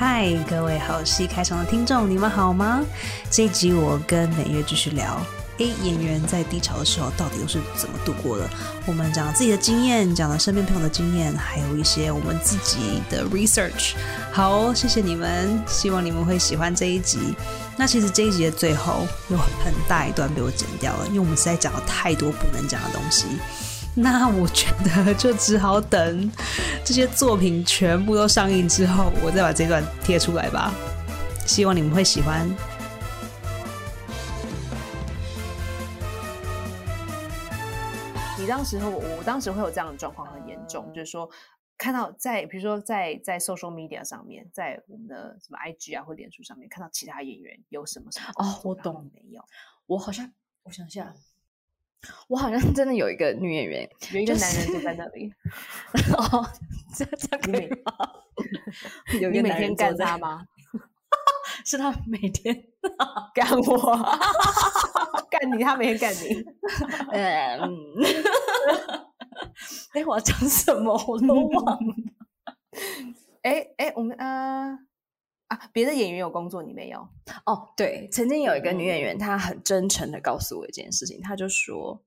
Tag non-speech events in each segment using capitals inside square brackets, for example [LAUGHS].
嗨，各位好戏开场的听众，你们好吗？这一集我跟美月继续聊，诶，演员在低潮的时候到底都是怎么度过的？我们讲自己的经验，讲了身边朋友的经验，还有一些我们自己的 research。好，谢谢你们，希望你们会喜欢这一集。那其实这一集的最后有很大一段被我剪掉了，因为我们实在讲了太多不能讲的东西。[LAUGHS] 那我觉得就只好等这些作品全部都上映之后，我再把这段贴出来吧。希望你们会喜欢。你当时候，我当时会有这样的状况很严重，就是说看到在比如说在在 social media 上面，在我们的什么 IG 啊或脸书上面看到其他演员有什么什么哦，我懂没有？我好像我想一下。我好像真的有一个女演员，有一个男人坐在那里。[LAUGHS] 哦，这这可以吗？[LAUGHS] 有你每天干他吗？[LAUGHS] 是他每天干我，干你，他每天干你。嗯，哎，我要讲什么我都忘了。哎哎，我们呃啊，别的演员有工作，你没有？哦，对，曾经有一个女演员，她很真诚的告诉我一件事情，她就说，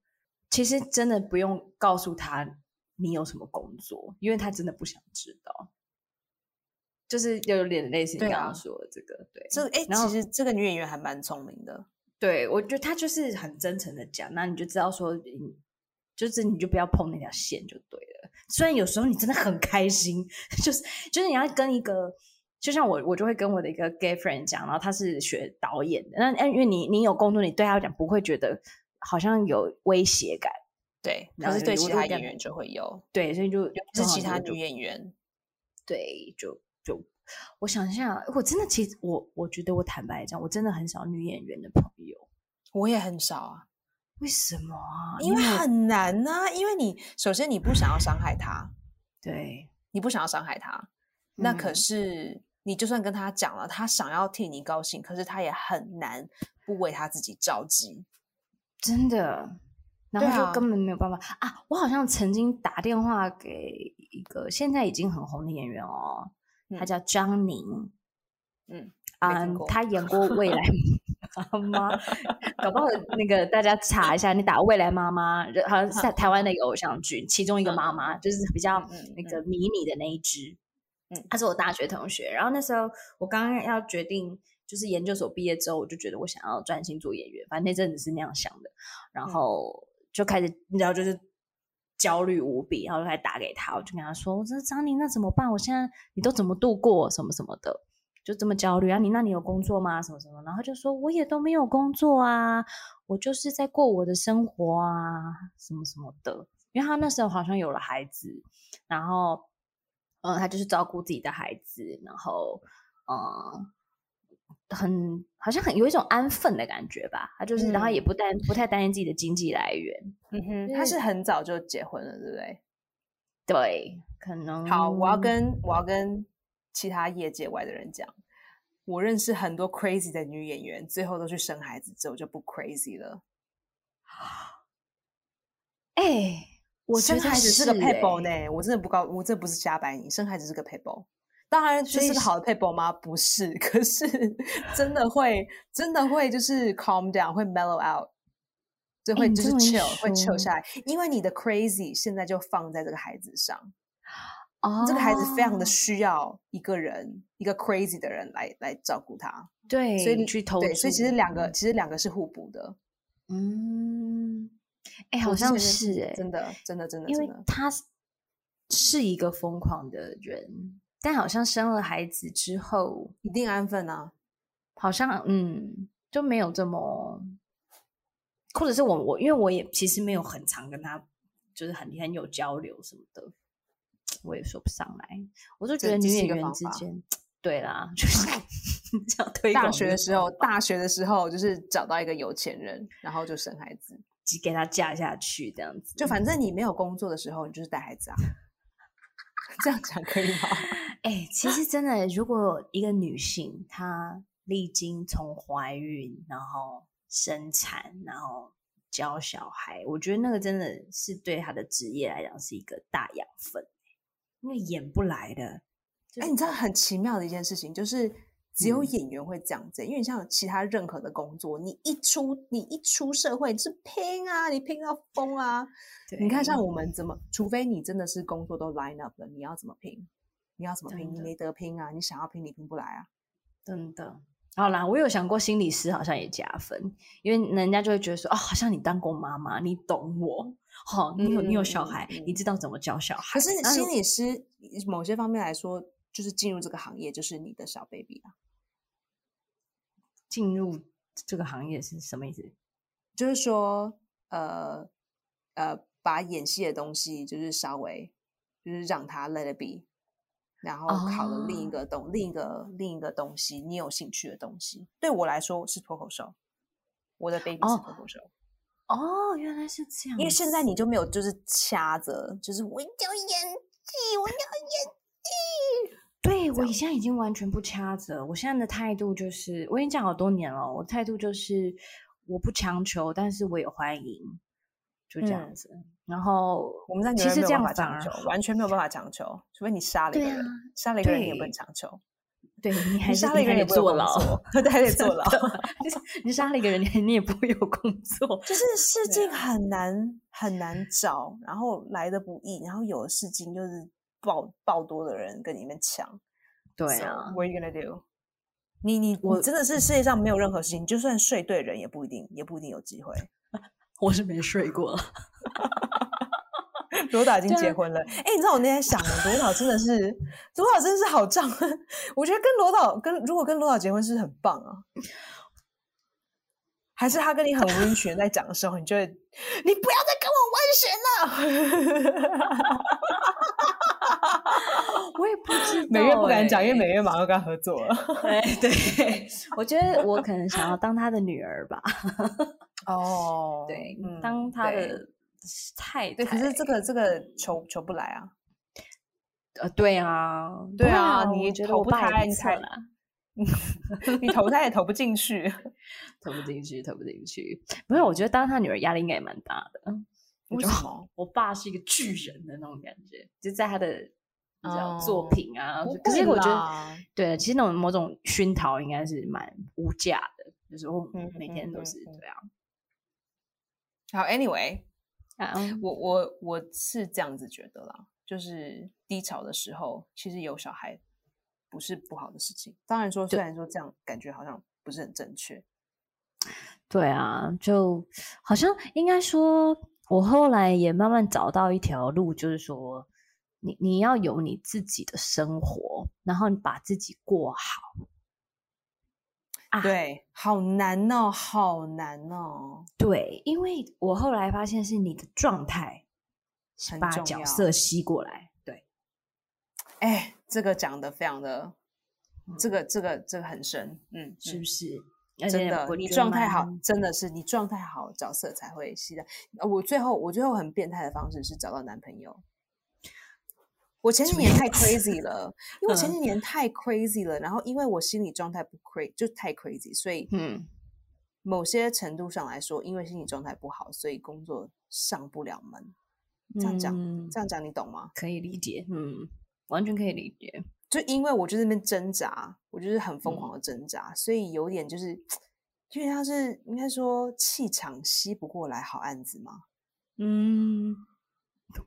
其实真的不用告诉她你有什么工作，因为她真的不想知道。就是有点类似你刚刚说的这个，对，这哎，其实这个女演员还蛮聪明的。对，我觉得她就是很真诚的讲，那你就知道说，就是你就不要碰那条线就对了。虽然有时候你真的很开心，[LAUGHS] 就是就是你要跟一个。就像我，我就会跟我的一个 gay friend 讲，然后他是学导演的，那因为你你有工作，你对他讲不会觉得好像有威胁感，对，可是对其他演员就会有，对，所以就是其他女演员，对，就就我想一下，我真的其实我我觉得我坦白讲，我真的很少女演员的朋友，我也很少啊，为什么啊？因为很难啊，因为你首先你不想要伤害他，对，你不想要伤害他，那可是。你就算跟他讲了，他想要替你高兴，可是他也很难不为他自己着急，真的。然后就根本没有办法啊！我好像曾经打电话给一个现在已经很红的演员哦，他叫张宁，嗯啊，他演过《未来妈妈》，搞不好那个大家查一下，你打《未来妈妈》，好像是在台湾的一 [LAUGHS] 个偶像剧，其中一个妈妈就是比较那个迷你的那一只。他是我大学同学，然后那时候我刚刚要决定，就是研究所毕业之后，我就觉得我想要专心做演员，反正那阵子是那样想的，然后就开始，你知道，就是焦虑无比，然后就开始打给他，我就跟他说：“我说张宁，那怎么办？我现在你都怎么度过什么什么的，就这么焦虑啊？你那你有工作吗？什么什么？”然后就说：“我也都没有工作啊，我就是在过我的生活啊，什么什么的。”因为他那时候好像有了孩子，然后。嗯，他就是照顾自己的孩子，然后，嗯，很好像很有一种安分的感觉吧。他就是，然后也不担不太担心自己的经济来源。嗯哼，他是很早就结婚了，对不对？对，可能。好，我要跟我要跟其他业界外的人讲，我认识很多 crazy 的女演员，最后都去生孩子之后就不 crazy 了。哎。我生孩子是个 pebble 呢，我真的不高，我这不是瞎掰你。生孩子是个 pebble，当然这是个好的 pebble 吗？不是，可是 [LAUGHS] 真的会，真的会就是 calm down，会 mellow out，就会就是 chill，会 chill 下来。因为你的 crazy 现在就放在这个孩子上，哦，这个孩子非常的需要一个人，一个 crazy 的人来来照顾他。对，所以你去投，对，所以其实两个其实两个是互补的。嗯。哎，好像是哎，真的，真的，真的，因为他是一个疯狂的人，但好像生了孩子之后一定安分啊，好像嗯就没有这么，或者是我我因为我也其实没有很常跟他就是很很有交流什么的，我也说不上来，我就觉得女演员之间，[TSK] 对啦，就是 [LAUGHS] 这样推。大学的时候，大学的时候就是找到一个有钱人，然后就生孩子。给他嫁下去这样子，就反正你没有工作的时候，你就是带孩子啊。[LAUGHS] 这样讲可以吗？[LAUGHS] 哎，其实真的，如果一个女性她历经从怀孕，然后生产，然后教小孩，我觉得那个真的是对她的职业来讲是一个大养分，因为演不来的，哎，你知道很奇妙的一件事情，就是只有演员会这样子，因为像其他任何的工作，你一出你一出社会是拼啊，你拼到疯啊！[LAUGHS] 你看像我们怎么，除非你真的是工作都 line up 了，你要怎么拼？你要怎么拼？你没得拼啊！你想要拼，你拼不来啊！真的。好啦，我有想过心理师好像也加分，因为人家就会觉得说，哦，好像你当过妈妈，你懂我。好，你有你有小孩，你知道怎么教小孩。可是心理师某些方面来说。就是进入这个行业，就是你的小 baby 啊。进入这个行业是什么意思？就是说，呃呃，把演戏的东西，就是稍微，就是让他 let it be，然后考了另一个东，另一个另一个东西，你有兴趣的东西。对我来说是脱口秀，我的 baby 是脱口秀。哦，原来是这样。因为现在你就没有，就是掐着，就是我要演技，我要演技。对我现在已经完全不掐着，我现在的态度就是，我已经讲好多年了，我态度就是我不强求，但是我也欢迎，就这样子。然后我们在其实这样强求，完全没有办法强求，除非你杀了一个人，杀了一个人也不能强求。对你还杀了一个人也坐牢，对，还得坐牢。[LAUGHS] 你杀了一个人，你你也不会有工作。[LAUGHS] 就是事情很难很难找，然后来的不易，然后有的事情就是。爆爆多的人跟你们抢，对啊，What are you gonna do？你你我真的是世界上没有任何事情，就算睡对人也不一定，也不一定有机会。[LAUGHS] 我是没睡过，[LAUGHS] 罗导已经结婚了。哎，你知道我那天想，罗导真的是，罗导真的是好丈夫。我觉得跟罗导跟如果跟罗导结婚是很棒啊。还是他跟你很温泉在讲的时候，你就会，你不要再跟我温泉了。[LAUGHS] 我也不知道，美月不敢讲，因为美月马上跟他合作了。[LAUGHS] 哎，对，我觉得我可能想要当他的女儿吧。[LAUGHS] 哦，对，当他的太对，可是这个这个求求不来啊。呃，对啊，对啊，你觉得投不开，你太你投胎也投不进去，投不进去，投不进去。没有，我觉得当他女儿压力应该也蛮大的。为什么？我爸是一个巨人的那种感觉，就在他的作品啊。可是我觉得，对，其实那种某种熏陶应该是蛮无价的。就是我每天都是这样。好，Anyway，我我我是这样子觉得啦，就是低潮的时候，其实有小孩。不是不好的事情。当然说，虽然说这样感觉好像不是很正确。对啊，就好像应该说，我后来也慢慢找到一条路，就是说，你你要有你自己的生活，然后你把自己过好。啊对，好难哦，好难哦。对，因为我后来发现是你的状态把角色吸过来。对，哎。这个讲的非常的，这个这个这个很深，嗯，是不是？真的，你状态好，真的是你状态好，角色才会吸的。我最后我最后很变态的方式是找到男朋友。我前几年太 crazy 了，因为我前几年太 crazy 了，然后因为我心理状态不 crazy 就太 crazy，所以嗯，某些程度上来说，因为心理状态不好，所以工作上不了门。这样讲，这样讲你懂吗？可以理解，嗯。完全可以理解，就因为我就在那边挣扎，我就是很疯狂的挣扎，所以有点就是，因为他是应该说气场吸不过来好案子吗？嗯，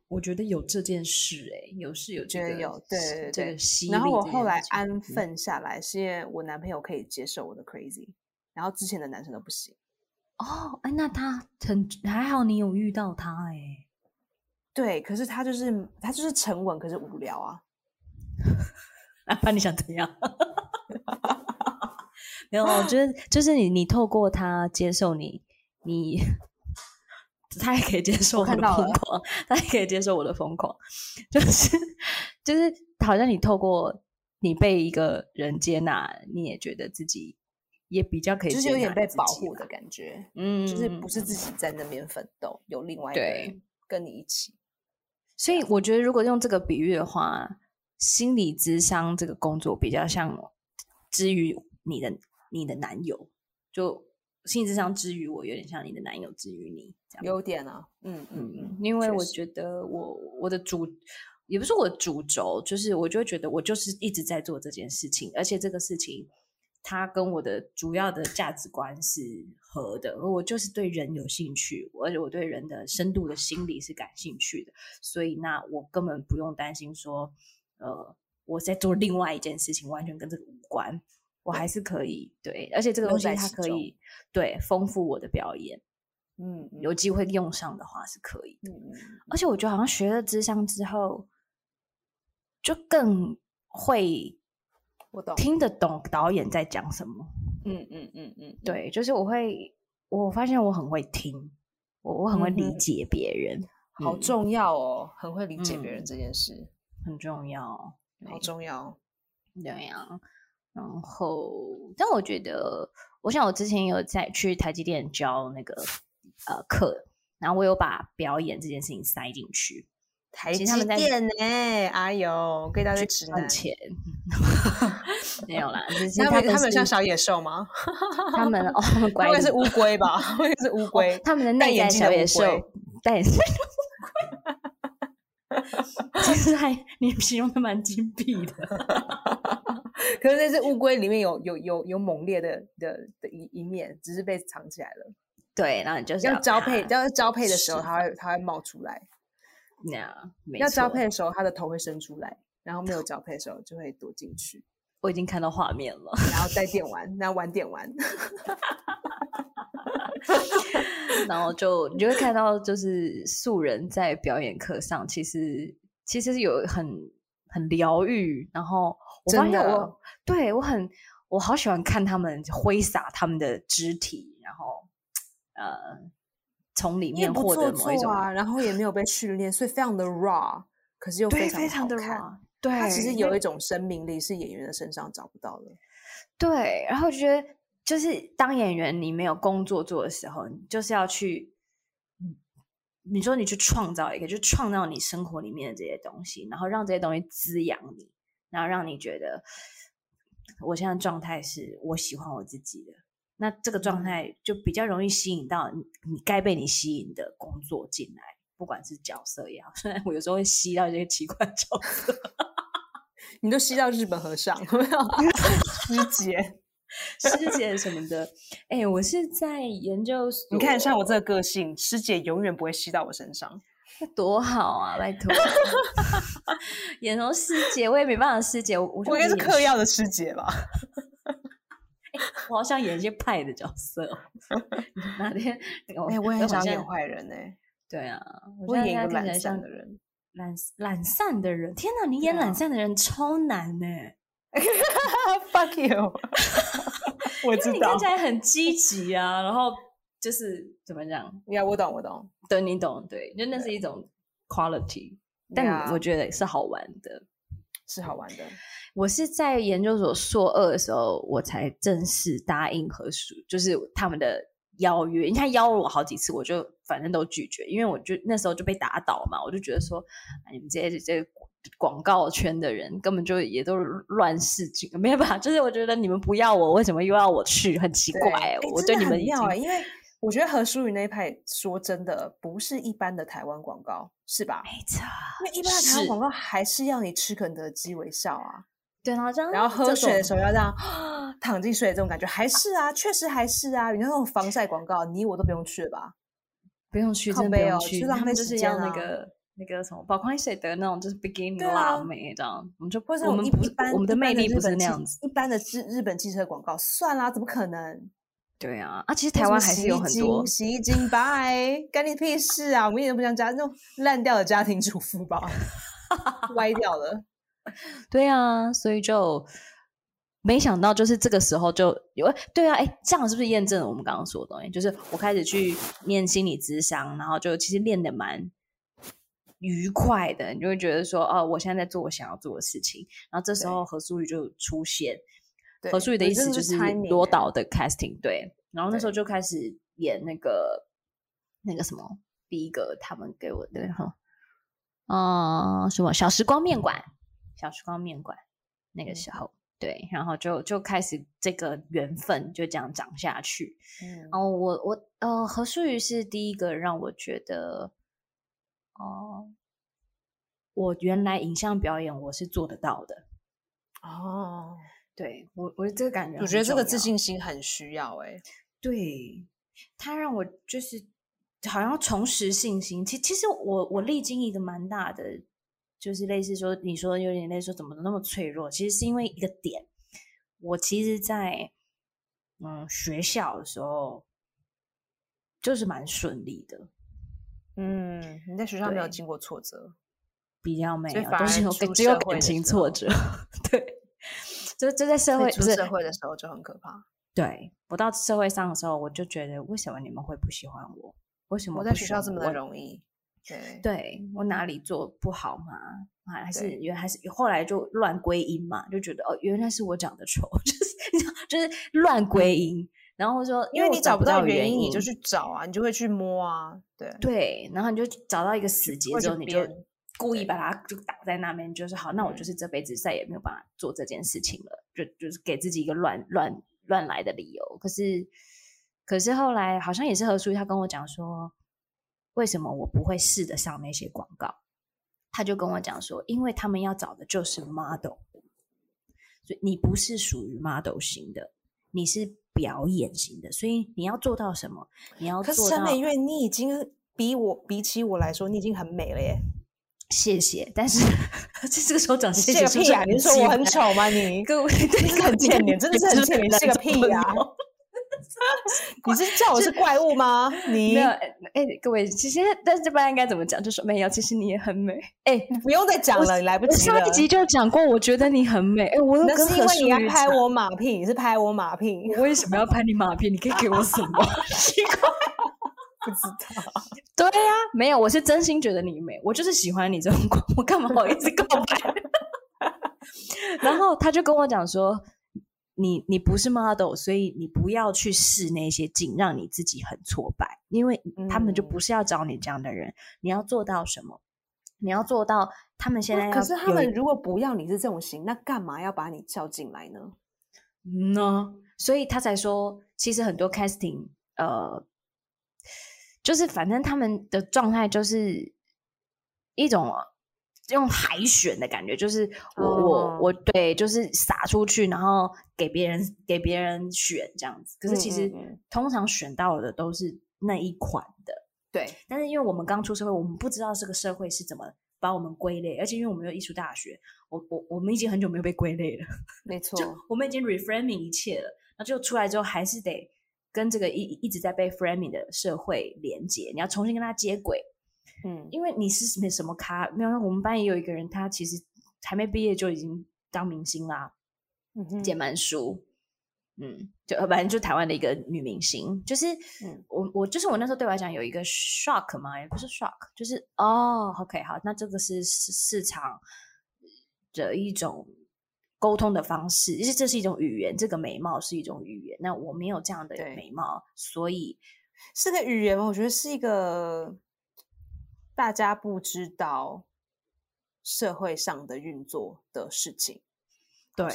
我觉得有这件事，哎，有是有觉得有，对对对，吸。然后我后来安分下来，是因为我男朋友可以接受我的 crazy，然后之前的男生都不行。哦，哎，那他很还好，你有遇到他，哎，对，可是他就是他就是沉稳，可是无聊啊。阿爸，你想怎样？[LAUGHS] 没有，我觉得就是你，你透过他接受你，你他也可以接受我的疯狂，他也可以接受我的疯狂，就是 [LAUGHS] 就是好像你透过你被一个人接纳，你也觉得自己也比较可以，就是有点被保护的感觉，嗯，就是不是自己在那边奋斗，有另外一个人跟你一起，所以我觉得如果用这个比喻的话。心理智商这个工作比较像之于你的你的男友，就心理智商之于我，有点像你的男友之于你，这样。有点啊，嗯嗯嗯，因为我觉得我我的主也不是我主轴，就是我就会觉得我就是一直在做这件事情，而且这个事情它跟我的主要的价值观是合的，而我就是对人有兴趣，而且我对人的深度的心理是感兴趣的，所以那我根本不用担心说，呃，我在做另外一件事情，完全跟这个无关，我还是可以对，而且这个东西它可以对丰富我的表演。嗯，有机会用上的话是可以的。嗯而且我觉得好像学了智商之后，就更会我懂听得懂导演在讲什么。嗯嗯嗯嗯，对，就是我会，我发现我很会听，我我很会理解别人，好重要哦，很会理解别人这件事很重要，好重要。对呀，然后，但我觉得，我想我之前有在去台积电教那个。呃，课，然后我有把表演这件事情塞进去。台积电呢？哎呦，给大家赚钱，[LAUGHS] 没有啦。他们他们像小野兽吗？他们哦，[LAUGHS] 他们是乌龟吧？是乌龟。他们的内在小野兽，戴眼镜的乌龟。[LAUGHS] 其实还你形容的蛮精辟的。可是那只乌龟里面有有有有猛烈的的的一一面，只是被藏起来了。对，然后就是要交配，要交配的时候，它会它会冒出来。那样，要交配的时候，它的头会伸出来，然后没有交配的时候就会躲进去。我已经看到画面了，然后带电玩，然后玩电玩，然后就你就会看到，就是素人在表演课上，其实其实是有很很疗愈。然后我发现我对我很我好喜欢看他们挥洒他们的肢体，然后。呃，从里面获得某一种啊，然后也没有被 [SIGHS] 训练，所以非常的 raw，可是又非常的 raw。对，他其实有一种生命力，是演员的身上找不到的。对，然后觉得就是当演员，你没有工作做的时候，你就是要去，你说你去创造一个，就创造你生活里面的这些东西，然后让这些东西滋养你，然后让你觉得我现在状态是我喜欢我自己的。那这个状态就比较容易吸引到你，你该被你吸引的工作进来，不管是角色也好。[LAUGHS] 虽然我有时候会吸到一些奇怪角色，[LAUGHS] 你都吸到日本和尚，有 [LAUGHS] 没有？师姐、师姐什么的。哎，我是在研究。你看，像我这个个性，师姐永远不会吸到我身上，那多好啊！拜托，演成师姐，我也没办法，师姐，我我应该是嗑药的师姐吧。我好想演一些派的角色。[LAUGHS] 哪天哎，我也想演坏人呢。对啊，我演一个懒散的人，懒懒散的人。天哪，你演懒散的人超难呢。[LAUGHS] Fuck you！[LAUGHS] 我知道，你看起来很积极啊，然后就是怎么讲？呀，我懂，我懂。对，你懂，对，就那是一种 quality，但我觉得是好玩的，是好玩的。我是在研究所硕二的时候，我才正式答应和属，就是他们的邀约。你看邀了我好几次，我就反正都拒绝，因为我就那时候就被打倒嘛，我就觉得说，你们这些这些广告圈的人根本就也都乱世情，没有办法。就是我觉得你们不要我，为什么又要我去？很奇怪，我对你们要，因为我觉得何淑宇那一派说真的不是一般的台湾广告，是吧？没错，因为一般的台湾广告还是要你吃肯德基微笑啊。对，然后这样，然后喝水的时候要这样躺进水，这种感觉还是啊，确实还是啊。你看那种防晒广告，你我都不用去了吧？不用去，真不用去。他们就是要那个那个什么宝矿水的那种，就是 beginning 辣妹这样。我们就或者我们不一般，我们的魅力不是那样子。一般的日日本汽车广告，算啦，怎么可能？对啊，啊，其实台湾还是有很多洗衣精，拜，干你屁事啊！我们一点都不像家那种烂掉的家庭主妇吧，[LAUGHS] 歪掉了。[LAUGHS] 对啊，所以就没想到，就是这个时候就有对啊，哎，这样是不是验证了我们刚刚说的东西？就是我开始去念心理智商，然后就其实练的蛮愉快的，你就会觉得说，哦，我现在在做我想要做的事情。然后这时候何淑宇就出现，何淑宇的意思就是罗导的 casting，对。然后那时候就开始演那个那个什么，第一个他们给我的哈，啊，什么小时光面馆。小时光面馆那个时候，对，然后就就开始这个缘分就这样长下去。嗯，然后我我呃何淑瑜是第一个让我觉得，哦，我原来影像表演我是做得到的。哦，对我，我这个感觉，我觉得这个自信心很需要哎。对，他让我就是好像重拾信心。其其实我我历经一个蛮大的，就是类似说你说有点类似说怎么那么脆弱，其实是因为一个点。我其实，在嗯学校的时候，就是蛮顺利的。嗯，你在学校没有经过挫折，比较没有，都是有只有感情挫折。[LAUGHS] 对，就就在社会出社会的时候就很可怕。对，我到社会上的时候，我就觉得为什么你们会不喜欢我？为什么我在学校这么的容易？对，对我哪里做不好吗？还是原还是后来就乱归因嘛？就觉得哦，原来是我长得丑，[LAUGHS] 就是就是乱归因。然后说，因为你找不到原因，你就去找啊，你就会去摸啊，对对。然后你就找到一个死结之后，你就故意把它就打在那边，就是好，那我就是这辈子再也没有办法做这件事情了，就就是给自己一个乱乱乱来的理由。可是可是后来好像也是何书他跟我讲说，为什么我不会试得上那些广告？他就跟我讲说，因为他们要找的就是 model，所以你不是属于 model 型的，你是。表演型的，所以你要做到什么？你要可是陈美月，你已经比我比起我来说，你已经很美了耶！谢谢，但是 [LAUGHS] 这个时候讲谢谢屁啊！你是说我很丑吗？[LAUGHS] 你各位真是很欠脸，真的是很欠脸，是个屁呀！[LAUGHS] 你是叫我是怪物吗？你没有哎，各位，其实但是这边应该怎么讲？就说没有，其实你也很美。哎，你不用再讲了，你来不及了。上一集就讲过，我觉得你很美。哎，我那是因为你要拍我马屁，你是拍我马屁。我为什么要拍你马屁？你可以给我什么？奇怪，不知道。[LAUGHS] 对呀，没有，我是真心觉得你美，我就是喜欢你这种光，我干嘛好意思告白？[LAUGHS] 然后他就跟我讲说。你你不是 model，所以你不要去试那些镜，让你自己很挫败，因为他们就不是要找你这样的人。你要做到什么？你要做到他们现在可是他们如果不要你是这种型，那干嘛要把你叫进来呢？呢？所以他才说，其实很多 casting，呃，就是反正他们的状态就是一种。用海选的感觉，就是我我我对，就是撒出去，然后给别人给别人选这样子。可是其实通常选到的都是那一款的，对。但是因为我们刚出社会，我们不知道这个社会是怎么把我们归类，而且因为我们有艺术大学，我我我们已经很久没有被归类了，没 [LAUGHS] 错，我们已经 reframing 一切了。那就出来之后，还是得跟这个一一直在被 framing 的社会连接，你要重新跟他接轨。嗯，因为你是没什么咖，没有。我们班也有一个人，他其实还没毕业就已经当明星啦，嗯简曼书，嗯，就反正就台湾的一个女明星，就是我我就是我那时候对我来讲有一个 shock 嘛，也不是 shock，就是哦，OK，好，那这个是市市场的一种沟通的方式，其实这是一种语言，这个美貌是一种语言。那我没有这样的美貌，所以是个语言吗？我觉得是一个。大家不知道社会上的运作的事情，对，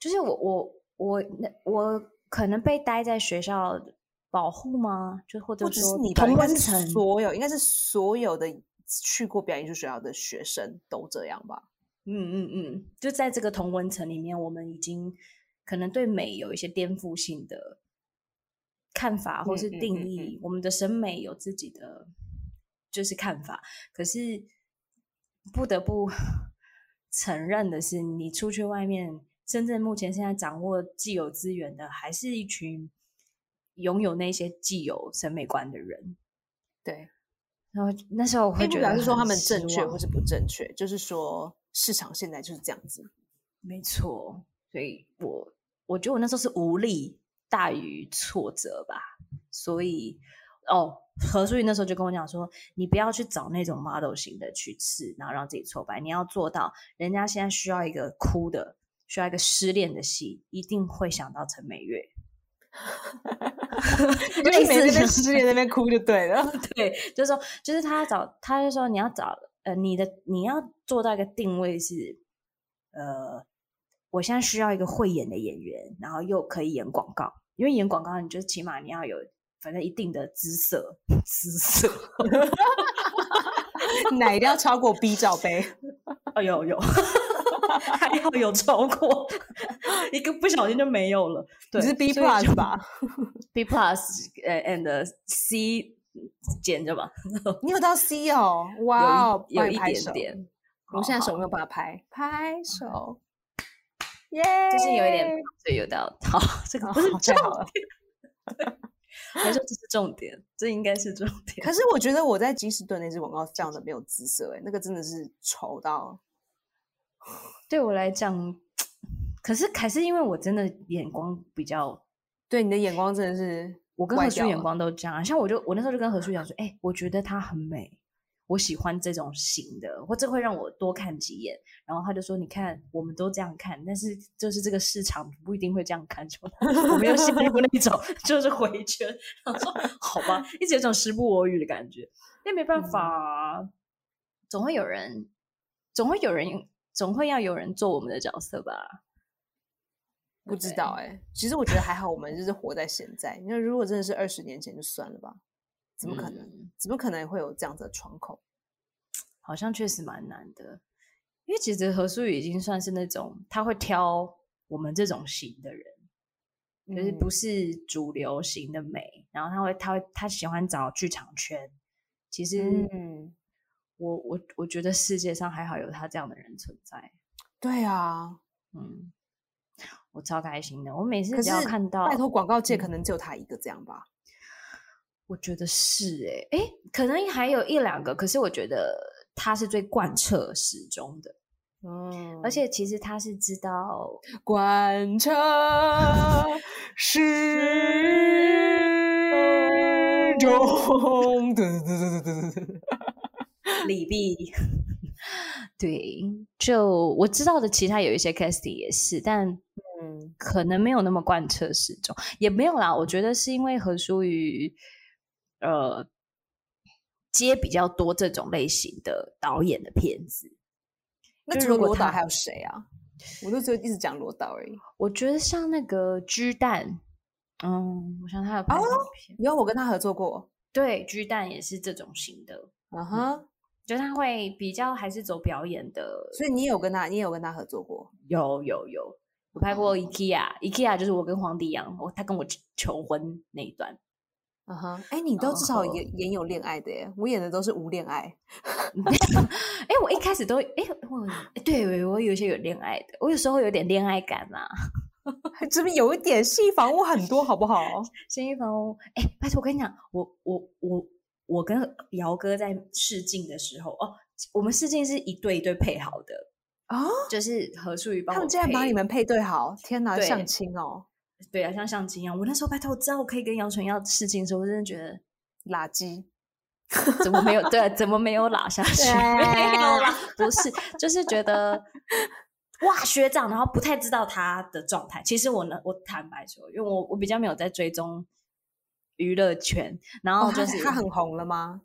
就是我我我那我可能被待在学校保护吗？就或者说你同温层所有应该是所有的去过表演艺术学校的学生都这样吧？嗯嗯嗯，就在这个同文层里面，我们已经可能对美有一些颠覆性的看法，或是定义，我们的审美有自己的。就是看法，可是不得不 [LAUGHS] 承认的是，你出去外面，真正目前现在掌握既有资源的，还是一群拥有那些既有审美观的人。对，然后那时候我会觉得，是说他们正确或是不正确，就是说市场现在就是这样子。没错，所以我我觉得我那时候是无力大于挫折吧，所以。哦，何淑云那时候就跟我讲说，你不要去找那种 model 型的去刺，然后让自己挫败。你要做到，人家现在需要一个哭的，需要一个失恋的戏，一定会想到陈美月。[LAUGHS] [LAUGHS] 类似那失恋那边哭就对了。[LAUGHS] 对，就是说，就是他找，他就说你要找，呃，你的你要做到一个定位是，呃，我现在需要一个会演的演员，然后又可以演广告，因为演广告，你就起码你要有。反正一定的姿色，[LAUGHS] 姿色，[LAUGHS] 奶一定要超过 B 罩杯。哦，有有，[LAUGHS] 还要有超过一个不小心就没有了。对，是 B plus 吧？B plus 呃，and C 减着吧。你有到 C 哦？[LAUGHS] 哇哦，有一点点。我现在手没有办法拍，拍手。耶，就是有一点，对，有到好，这个不是重点。还说这是重点，这应该是重点。可是我觉得我在吉士顿那支广告这样的没有姿色，哎，那个真的是丑到。对我来讲，可是还是因为我真的眼光比较，对你的眼光真的是，我跟何叔眼光都这样。像我就我那时候就跟何叔讲说，哎，我觉得她很美。我喜欢这种型的，或这会让我多看几眼。然后他就说：“你看，我们都这样看，但是就是这个市场不一定会这样看出来。”我没有陷入那种就是回圈。然后说：“好吧，一直有种时不我与的感觉。”那没办法，总会有人，总会有人，总会要有人做我们的角色吧？不知道哎。其实我觉得还好，我们就是活在现在。那如果真的是二十年前，就算了吧。怎么可能？怎么可能会有这样子的窗口？好像确实蛮难的，因为其实何淑宇已经算是那种他会挑我们这种型的人，就是不是主流型的美。然后他会，他会，他喜欢找剧场圈。其实，嗯，我我我觉得世界上还好有他这样的人存在。对啊，嗯，我超开心的。我每次只要看到，拜托广告界可能只有他一个这样吧。我觉得是哎哎，可能还有一两个，可是我觉得他是最贯彻始终的，嗯，而且其实他是知道 [LAUGHS] 贯彻 [LAUGHS] 始终，对对对对对对对，李碧，[LAUGHS] 对，就我知道的，其他有一些 casting 也是，但嗯，可能没有那么贯彻始终，也没有啦。我觉得是因为何书宇。呃，接比较多这种类型的导演的片子，那除了罗导还有谁啊？我都只有一直讲罗导而已。我觉得像那个居蛋，嗯，我想他有拍过片，因为我跟他合作过。对，居蛋也是这种型的，嗯哼，就他会比较还是走表演的。所以你有跟他，你有跟他合作过？有有有，我拍过 IKEA，IKEA 就是我跟黄迪阳，我他跟我求婚那一段。嗯哼，哎，你都至少演演有恋爱的耶，我演的都是无恋爱。[LAUGHS] 哎，我一开始都哎，我对我有一些有恋爱的，我有时候有点恋爱感呐。这边有一点新 [LAUGHS] 房屋很多，好不好？[LAUGHS] 新房屋，哎，拜托，我跟你讲，我我我我跟姚哥在试镜的时候，哦，我们试镜是一对一对配好的啊，就是何淑宇帮他们竟然把你们配对好，天哪，相亲哦。对啊，像相亲一样。我那时候拜托，我知道我可以跟杨纯要试镜的时候，我真的觉得垃圾，怎么没有？对，怎么没有拉下 [LAUGHS] 去？[LAUGHS] 没有啦，[LAUGHS] 不是，就是觉得哇，学长，然后不太知道他的状态。其实我呢，我坦白说，因为我我比较没有在追踪娱乐圈，然后就是他很红了吗？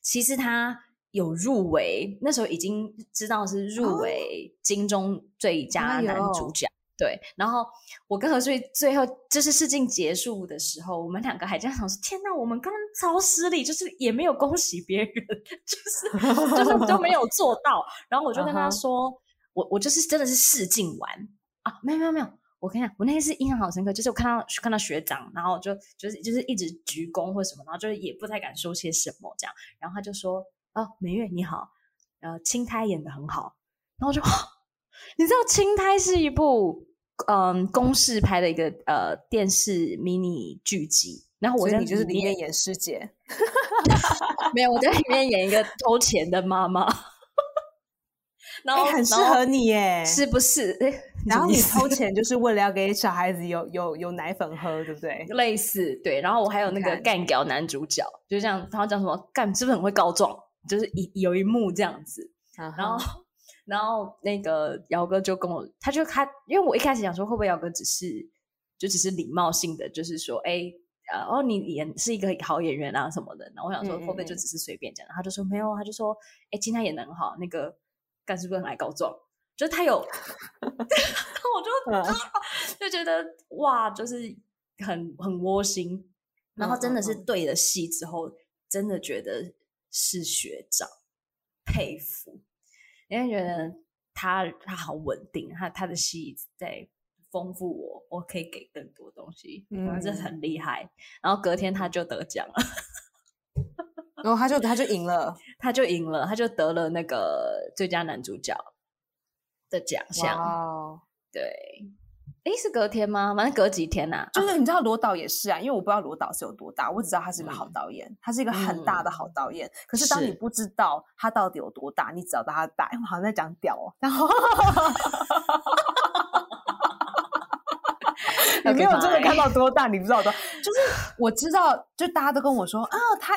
其实他有入围，那时候已经知道是入围金钟最佳男主角。对，然后我跟何穗最后就是试镜结束的时候，我们两个还这样想说：天哪，我们刚刚超失礼，就是也没有恭喜别人，[LAUGHS] 就是就是 [LAUGHS] 都没有做到。然后我就跟他说：我我就是真的是试镜完啊，没有没有没有，我跟你讲，我那天是印象好深刻，就是我看到看到学长，然后就就是就是一直鞠躬或什么，然后就是也不太敢说些什么这样。然后他就说：哦，美月你好，呃，青苔演的很好。然后我就。你知道《青苔》是一部嗯公式拍的一个呃电视迷你剧集，然后我在你就是里面演师姐，[LAUGHS] 没有我在里面演一个偷钱的妈妈，[LAUGHS] 然后很适合你耶，是不是？[LAUGHS] 然后你偷钱就是为了要给小孩子有有有奶粉喝，对不对？类似对，然后我还有那个干屌男主角，就这样，他讲什么干？是不是很会告状？就是一有一幕这样子，然后。然后那个姚哥就跟我，他就他，因为我一开始想说会不会姚哥只是就只是礼貌性的，就是说，哎，呃哦，你演是一个好演员啊什么的。然后我想说会不会就只是随便讲？他就说没有，他就说，哎，今天演的很好，那个干是不是很爱告状？就是他有，[LAUGHS] 我就 [LAUGHS] 就觉得哇，就是很很窝心。然后真的是对了戏之后，真的觉得是学长。佩服，因为觉得他他好稳定，他他的戏在丰富我，我可以给更多东西，嗯，这很厉害。然后隔天他就得奖了，然 [LAUGHS] 后他就他就赢了，[LAUGHS] 他就赢了，他就得了那个最佳男主角的奖项，对。哎，是隔天吗？反正隔几天呐。就是你知道罗导也是啊，因为我不知道罗导是有多大，我只知道他是一个好导演，他是一个很大的好导演。可是当你不知道他到底有多大，你只知道他大。哎，我好像在讲屌哦。然后，你没有真的看到多大，你不知道多。就是我知道，就大家都跟我说啊，他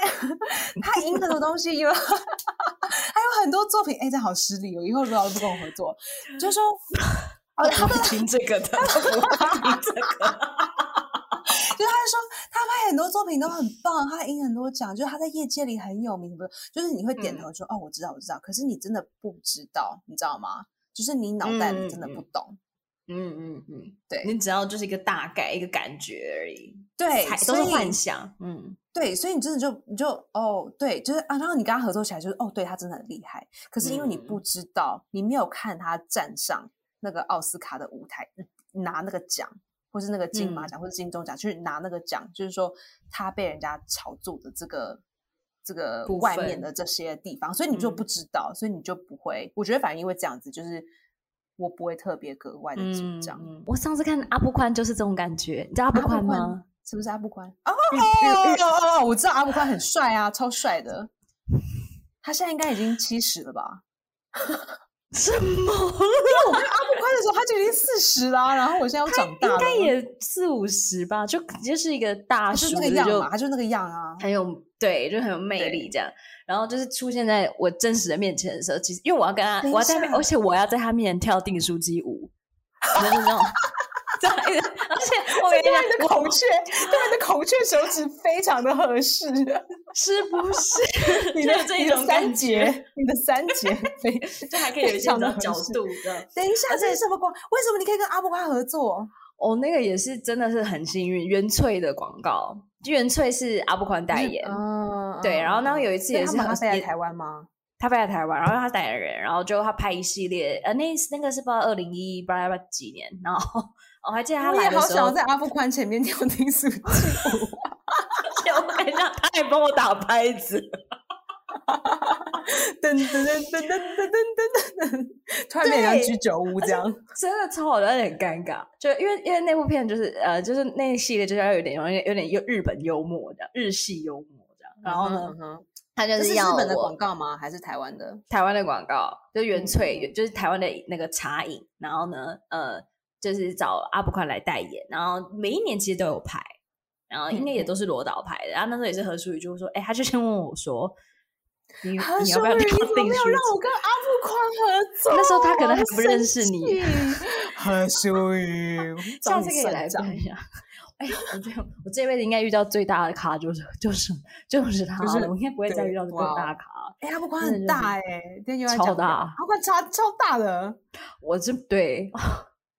他赢很多东西，因为还有很多作品。哎，这好失礼哦，以后罗导都不跟我合作，就说。他不听这个的，他不听这个。[LAUGHS] 就他就说他拍很多作品都很棒，他赢很多奖，就是他在业界里很有名。不是，就是你会点头说哦，我知道，我知道。可是你真的不知道，你知道吗？就是你脑袋里真的不懂。嗯嗯嗯，对，你只要就是一个大概一个感觉而已。对，都是幻想。嗯，对，所以你真的就你就哦，对，就是啊，然后你跟他合作起来就是哦，对他真的很厉害。可是因为你不知道，你没有看他站上。那个奥斯卡的舞台拿那个奖，或是那个金马奖或者金钟奖去拿那个奖，就是说他被人家炒作的这个这个外面的这些地方，所以你就不知道，所以你就不会。我觉得反正因为这样子，就是我不会特别格外的紧张。我上次看阿布宽就是这种感觉，你知道阿布宽吗？是不是阿布宽？哦哦哦！我知道阿布宽很帅啊，超帅的。他现在应该已经七十了吧？什么？因为我跟阿布宽的时候，他就已经四十啦，然后我现在要长大，应该也四五十吧，就就是一个大叔那个样嘛，他就那个样啊，很有对，就很有魅力这样。然后就是出现在我真实的面前的时候，其实因为我要跟他，我要在，而且我要在他面前跳订书机舞，[LAUGHS] 那种。对，而且我跟你的孔雀，对，你的孔雀手指非常的合适，是不是？你的这种三节，你的三节 [LAUGHS] 非，这还可以有一些角度的。等一下，这是什么光？为什么你可以跟阿布宽合作？哦，那个也是真的是很幸运，原萃的广告，原萃是阿布宽代言，嗯，对。然后然后有一次也是他飞来台湾吗？他飞来台湾，然后他代言人，然后就他拍一系列，呃，那那个是不知道二零一不知道几年，然后。我还记得他来的时候，好想要在阿布宽前面跳丁数记舞，跳一下，他还帮我打拍子，[LAUGHS] 噔噔噔噔噔噔噔噔噔，突然变成居酒屋这样，真的超好，有点尴尬。就因为因为那部片就是呃，就是那一系列就是要有点有点有点有日本幽默这样，日系幽默这样。然后呢，他就是日本的广告吗？还是台湾的？台湾的广告，就原萃，就是台湾的那个茶饮。然后呢，呃。就是找阿布宽来代言，然后每一年其实都有拍，然后应该也都是罗导拍的。然后那时候也是何淑宇就说：“哎，他就先问我说，你你要不要定书？没有让我跟阿布宽合作。那时候他可能还不认识你。何淑宇，下次可以来讲一下。哎，我觉得我这辈子应该遇到最大的咖就是就是就是他了，我应该不会再遇到更大的卡。哎，阿布宽很大哎，超大，阿布宽超超大的。我这对。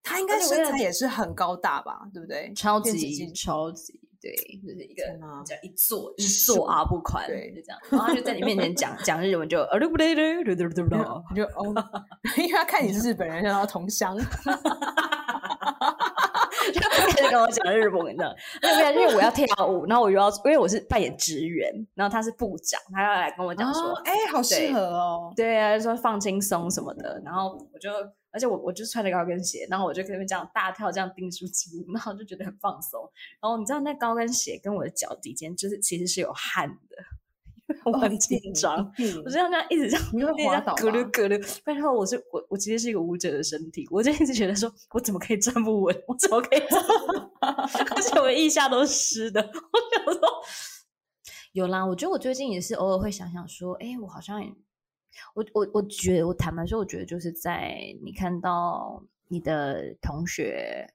他应该身材也是很高大吧，对不对？超级超级，对，就是一个叫一坐一坐而不宽，对，就这样。然后他就在你面前讲讲日文，就啊不对对对对对对，就哦，因为他看你是日本人，然后同乡。[LAUGHS] 就开始跟我讲日文的，因为因为我要跳舞，然后我又要，因为我是扮演职员，然后他是部长，他要来跟我讲说，哎，好适合哦，对啊，说放轻松什么的，然后我就，而且我我就穿着高跟鞋，然后我就跟他们这样大跳这样定住肌 [LAUGHS] 然后就觉得很放松，然后你知道那高跟鞋跟我的脚底间就是其实是有汗的。[LAUGHS] 我很紧张，我这样这样一直这样，你会滑倒咯咯咯。拜托，我是我，我其实是一个舞者的身体，我就一直觉得说，我怎么可以站不稳？我怎么可以？[LAUGHS] 而且我腋下都湿的。我想说，有啦。我觉得我最近也是偶尔会想想说，哎，我好像，我我我觉得，我坦白说，我觉得就是在你看到你的同学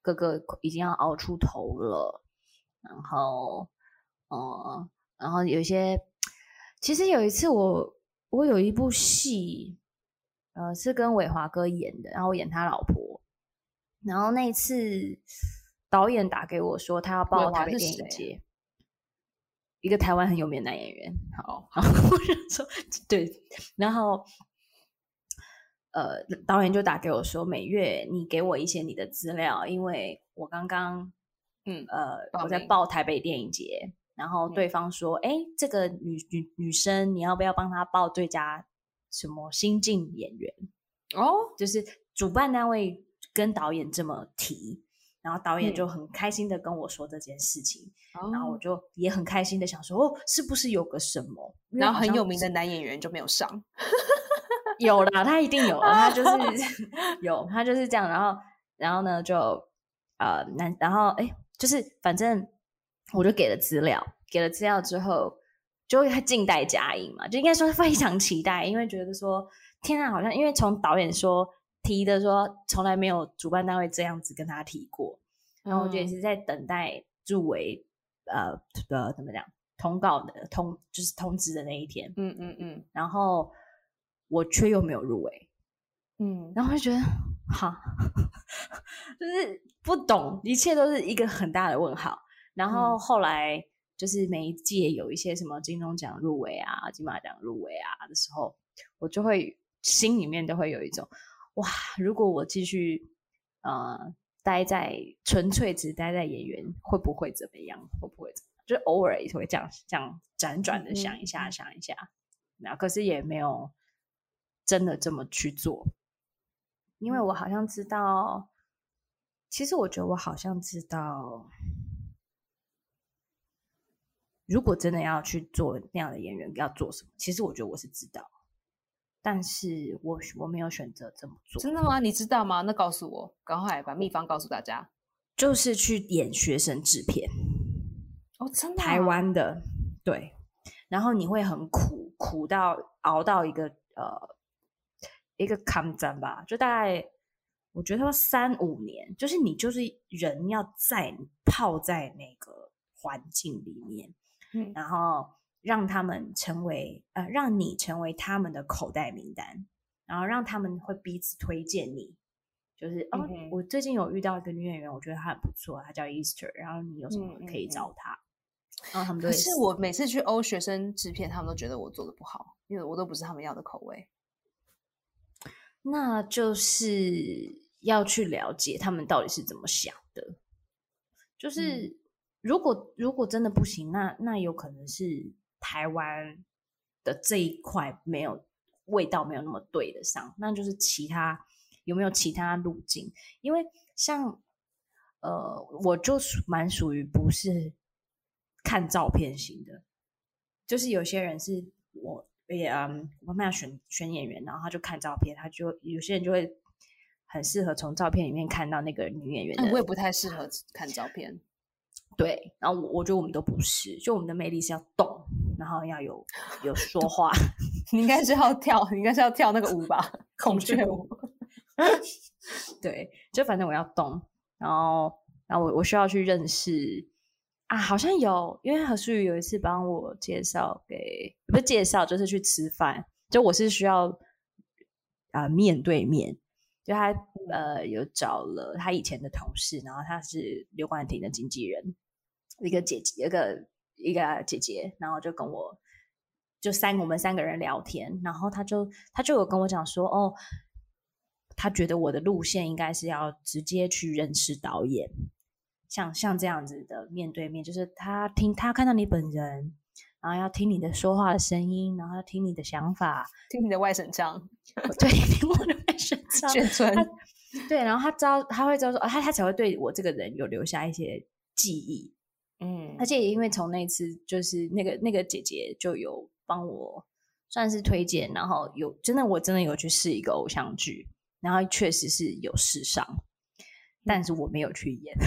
哥哥已经要熬出头了，然后，嗯。然后有一些，其实有一次我我有一部戏，呃，是跟伟华哥演的，然后我演他老婆。然后那一次导演打给我说他要报台北电影节，一个台湾很有名的男演员。好，然后 [LAUGHS] 我就说对，然后呃，导演就打给我说：“每月你给我一些你的资料，因为我刚刚嗯呃我在名报台北电影节，然后对方说：‘哎、这个女女女生，你要不要帮她报最佳什么新晋演员？’哦，就是主办单位跟导演这么提，然后导演嗯就很开心的跟我说这件事情，然后我哦就也很开心的想说，哦，是不是有个什么？然后很有名的男演员就没有上，[LAUGHS] 有啦，他一定有，他就是 [LAUGHS] 有，他就是这样。然后，然后呢，就呃，男，然后哎，就是反正我就给了资料，给了资料之后，就会静待佳音嘛，就应该说非常期待，因为觉得说天啊，好像因为从导演说提的说，从来没有主办单位这样子跟他提过，然后我就也嗯是在等待入围，呃的，怎么讲，通告的通就是通知的那一天，嗯嗯嗯然后我却又没有入围。嗯，然后就觉得，哈，[LAUGHS] 就是不懂，一切都是一个很大的问号。然后嗯后来就是每一届有一些什么金钟奖入围啊、金马奖入围啊的时候，我就会心里面都会有一种，哇，如果我继续呃待在纯粹只待在演员，会不会怎么样？会不会怎么样？就偶尔也会这样这样辗转的想一下，嗯想一下。那可是也没有真的这么去做。因为我好像知道，其实我觉得我好像知道，如果真的要去做那样的演员，要做什么？其实我觉得我是知道，但是我我没有选择这么做，真的吗？你知道吗？那告诉我，赶快把秘方告诉大家。就是去演学生制片，哦，真的啊、台湾的，对，然后你会很苦，苦到熬到一个呃一个抗战吧，就大概我觉得要三五年，就是你就是人要在泡在那个环境里面，嗯然后让他们成为呃，让你成为他们的口袋名单，然后让他们会彼此推荐你。就是哦，嗯我最近有遇到一个女演员，我觉得她很不错，她叫 Easter，然后你有什么可以嗯嗯嗯找她？然后他们都会可是我每次去欧学生制片，他们都觉得我做的不好，因为我都不是他们要的口味。那就是要去了解他们到底是怎么想的。就是如果如果真的不行，那那有可能是台湾的这一块没有味道，没有那么对得上，那就是其他有没有其他路径？因为像呃，我就蛮属于不是看照片型的，就是有些人是我也嗯，我们要选选演员，然后他就看照片，他就有些人就会很适合从照片里面看到那个女演员我也不太适合看照片。对，然后我我觉得我们都不是，就我们的魅力是要动，然后要有有说话，[LAUGHS] 你应该是要跳，你应该是要跳那个舞吧，[LAUGHS] 孔雀舞。[LAUGHS] 对，就反正我要动，然后然后我我需要去认识啊，好像有，因为何淑宇有一次帮我介绍给不是介绍，就是去吃饭，就我是需要啊、面对面，就他呃有找了他以前的同事，然后他是刘冠廷的经纪人，一个姐姐，一个一个姐姐，然后就跟我就三我们三个人聊天，然后他就他就有跟我讲说，哦，他觉得我的路线应该是要直接去认识导演，像像这样子的面对面，就是他听他看到你本人，然后要听你的说话的声音，然后要听你的想法，听你的外省腔，对，听我的外省 [LAUGHS] 腔，眷村。对，然后他知道他会知道说，哦他他才会对我这个人有留下一些记忆，嗯而且也因为从那次就是那个那个姐姐就有帮我算是推荐，然后有真的我真的有去试一个偶像剧，然后确实是有试上，但是我没有去演。[LAUGHS]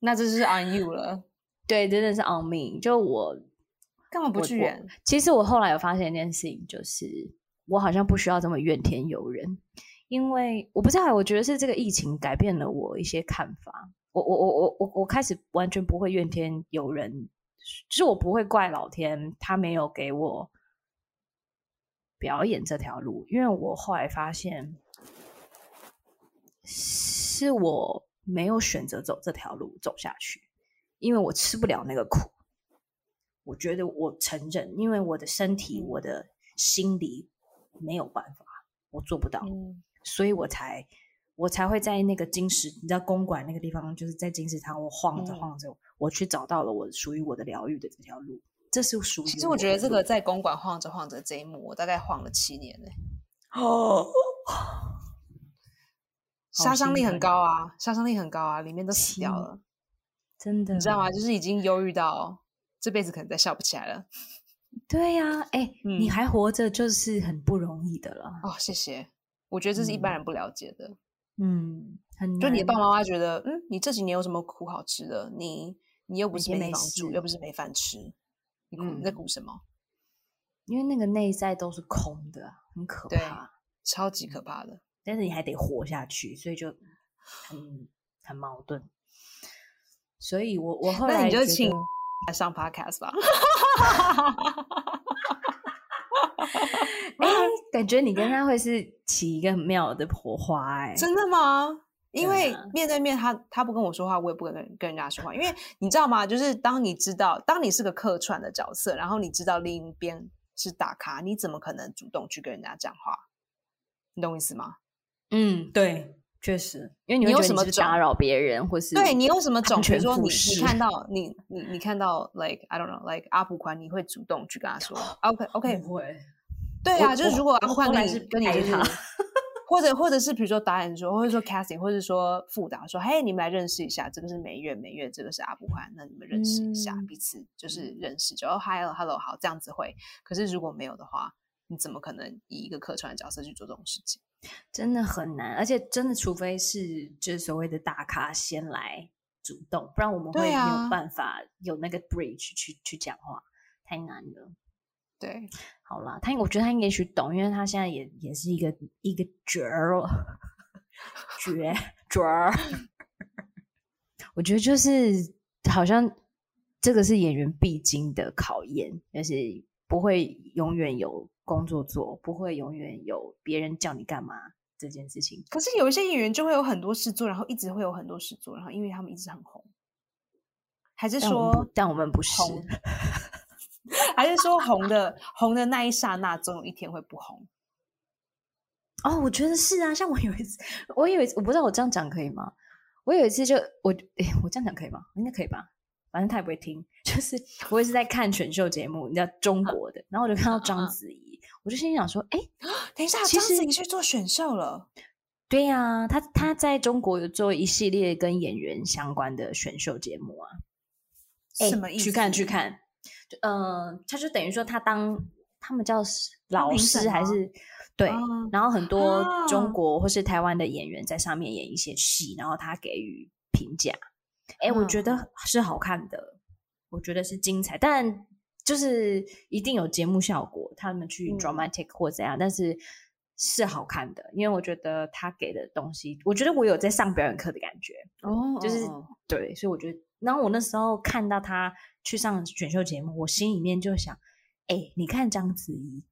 那这就是 on you 了，对，真的是 on me。就我干嘛不去演？其实我后来有发现一件事情，就是我好像不需要这么怨天尤人，因为我不知道，我觉得是这个疫情改变了我一些看法。我我我我我我开始完全不会怨天尤人，就是我不会怪老天，他没有给我表演这条路，因为我后来发现是我没有选择走这条路走下去。因为我吃不了那个苦。我觉得我承认，因为我的身体、我的心理没有办法，我做不到，所以我才我才会在那个金石，你知道公馆那个地方，就是在金石堂，我晃着晃着，我去找到了我属于我的疗愈的这条路。这是属于。其实我觉得这个在公馆晃着晃着这一幕，我大概晃了七年呢。哦，杀伤力很高啊，杀伤力很高啊，里面都死掉了，真的，你知道吗？就是已经忧郁到这辈子可能再笑不起来了。对呀，哎，你还活着就是很不容易的了。哦，谢谢。我觉得这是一般人不了解的。嗯，很就你的爸爸妈妈觉得，嗯，你这几年有什么苦好吃的？你你又不是没房住，又不是没饭吃，你在苦什么？因为那个内在都是空的，很可怕，超级可怕的。但是你还得活下去，所以就很很矛盾。所以我我后来你就请来上 podcast 吧。[LAUGHS] [LAUGHS] 哎，感觉你跟他会是起一个很妙的火花，哎，真的吗？因为面对面，他他不跟我说话，我也不跟跟人家说话。因为你知道吗？就是当你知道，当你是个客串的角色，然后你知道另一边。是打卡，你怎么可能主动去跟人家讲话？你懂我意思吗？嗯，对，确实，因为你有什么打扰别人，或是对你有什么种？比如说你你看到你你你看到 like I don't know like 阿普宽，你会主动去跟他说 [GASPS] OK OK 不会？对啊，就是如果阿普宽跟你跟你就是。或者，或者是比如说导演说，或者说 casting，或者说副导说，嘿，你们来认识一下，这个是美月，美月这个是阿布宽，那你们认识一下，彼此就是认识，就 hello，hello，好，这样子会。可是如果没有的话，你怎么可能以一个客串的角色去做这种事情？真的很难，而且真的，除非是就是所谓的大咖先来主动，不然我们会没有办法有那个 bridge 去去讲话，太难了。对，好啦，他我觉得他也许懂，因为他现在也也是一个一个角儿，角角儿。我觉得就是好像这个是演员必经的考验，就是不会永远有工作做，不会永远有别人叫你干嘛这件事情。可是有一些演员就会有很多事做，然后一直会有很多事做，然后因为他们一直很红，还是说，但我们不是。[LAUGHS] 还是说红的红的那一刹那，总有一天会不红？[LAUGHS] 哦，我觉得是啊。像我有一次，我有一次，我不知道我这样讲可以吗？我有一次就我，哎，我这样讲可以吗？应该可以吧？反正他也不会听。[LAUGHS] 就是我也是在看选秀节目，你知道中国的，然后我就看到章子怡，我就心想说，哎，等一下，章子怡去做选秀了？对呀，他他在中国有做一系列跟演员相关的选秀节目啊。什么意思？去看去看。嗯，他就等于说，他当他们叫老师还是对，然后很多中国或是台湾的演员在上面演一些戏，然后他给予评价。哎，我觉得是好看的，我觉得是精彩，但就是一定有节目效果，他们去 dramatic 或怎样，但是是好看的，因为我觉得他给的东西，我觉得我有在上表演课的感觉哦，就是对，所以我觉得，然后我那时候看到他。去上选秀节目，我心里面就想：哎，你看章子怡，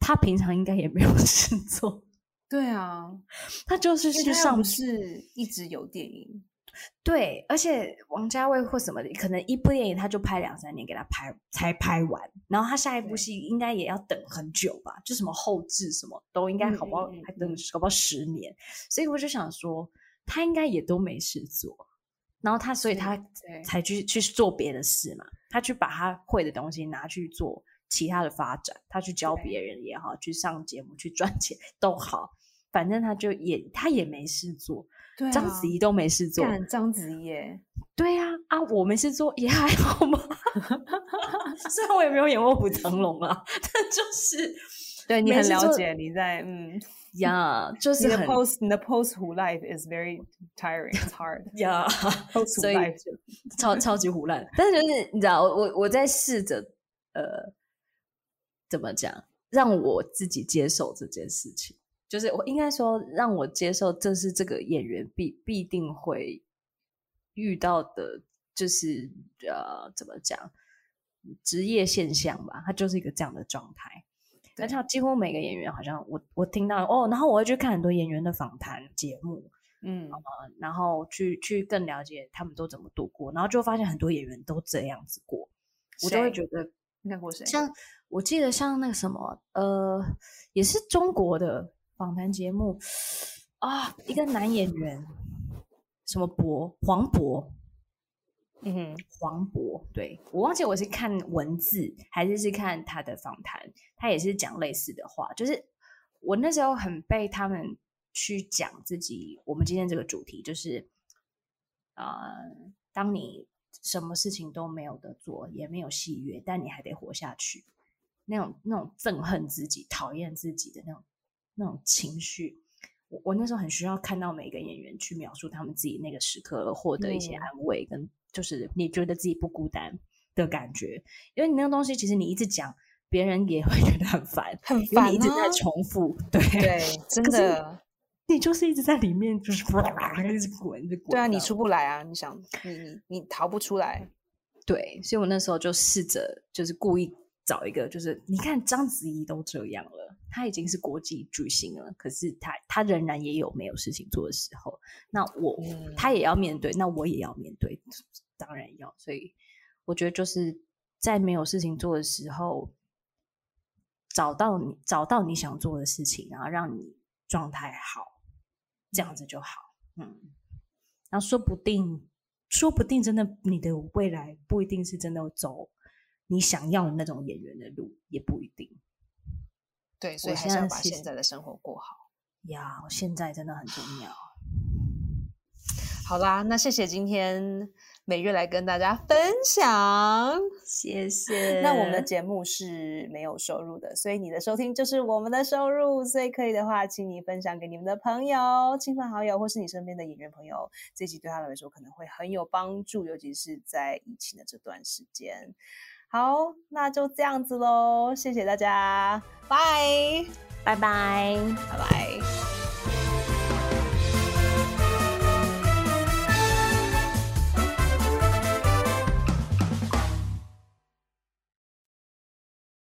她平常应该也没有 [LAUGHS] 事做。对啊，她就是去上，是一直有电影。对，而且王家卫或什么的，可能一部电影他就拍两三年给他拍才拍完，然后他下一部戏应该也要等很久吧？就什么后置什么都应该好不好？还等搞不好十年。所以我就想说，他应该也都没事做。然后他，所以他才去去做别的事嘛。他去把他会的东西拿去做其他的发展，他去教别人也好，去上节目去赚钱都好，反正他就也他也没事做。对，章子怡都没事做。章子怡，对呀啊，我没事做也还好嘛。[LAUGHS] 虽然我也没有演卧虎藏龙啊，但就是对你很了解你在嗯。呀，就是你的 post，你的 post 胡 life is very tiring，it's hard。呀，所以超超级胡乱。但是就是你知道，我我在试着呃，怎么讲，让我自己接受这件事情。就是我应该说，让我接受这是这个演员必必定会遇到的，就是呃，怎么讲，职业现象吧。它就是一个这样的状态。而且几乎每个演员好像我我听到哦，然后我会去看很多演员的访谈节目，嗯，然后去去更了解他们都怎么度过，然后就发现很多演员都这样子过，我就会觉得你看过谁？像我记得像那个什么，呃，也是中国的访谈节目啊，一个男演员，什么博黄渤。嗯哼，黄渤，对。我忘记我是看文字还是是看他的访谈，他也是讲类似的话，就是我那时候很被他们去讲自己。我们今天这个主题就是，呃，当你什么事情都没有的做，也没有喜悦，但你还得活下去，那种那种憎恨自己、讨厌自己的那种那种情绪，我我那时候很需要看到每个演员去描述他们自己那个时刻而获得一些安慰跟。就是你觉得自己不孤单的感觉，因为你那个东西，其实你一直讲，别人也会 [LAUGHS] 觉得很烦，很烦，一直在重复。对对，真的，你就是一直在里面，就是 [LAUGHS] 一直滚，一直滚。对啊，你出不来啊！你想，你你你逃不出来。对，所以我那时候就试着，就是故意找一个，就是你看章子怡都这样了，她已经是国际巨星了，可是她她仍然也有没有事情做的时候。那我她也要面对，那我也要面对。当然要，所以我觉得就是在没有事情做的时候，找到你找到你想做的事情，然后让你状态好，这样子就好。嗯，然后说不定，说不定真的你的未来不一定是真的走你想要的那种演员的路，也不一定。对，所以还是要把现在的生活过好。呀，现在真的很重要。[SIGHS] 好啦，那谢谢今天。每月来跟大家分享，[LAUGHS] 谢谢。[LAUGHS] 那我们的节目是没有收入的，所以你的收听就是我们的收入。所以可以的话，请你分享给你们的朋友、亲朋好友，或是你身边的演员朋友，这集对他来说可能会很有帮助，尤其是在疫情的这段时间。好，那就这样子喽，谢谢大家，拜拜拜拜拜。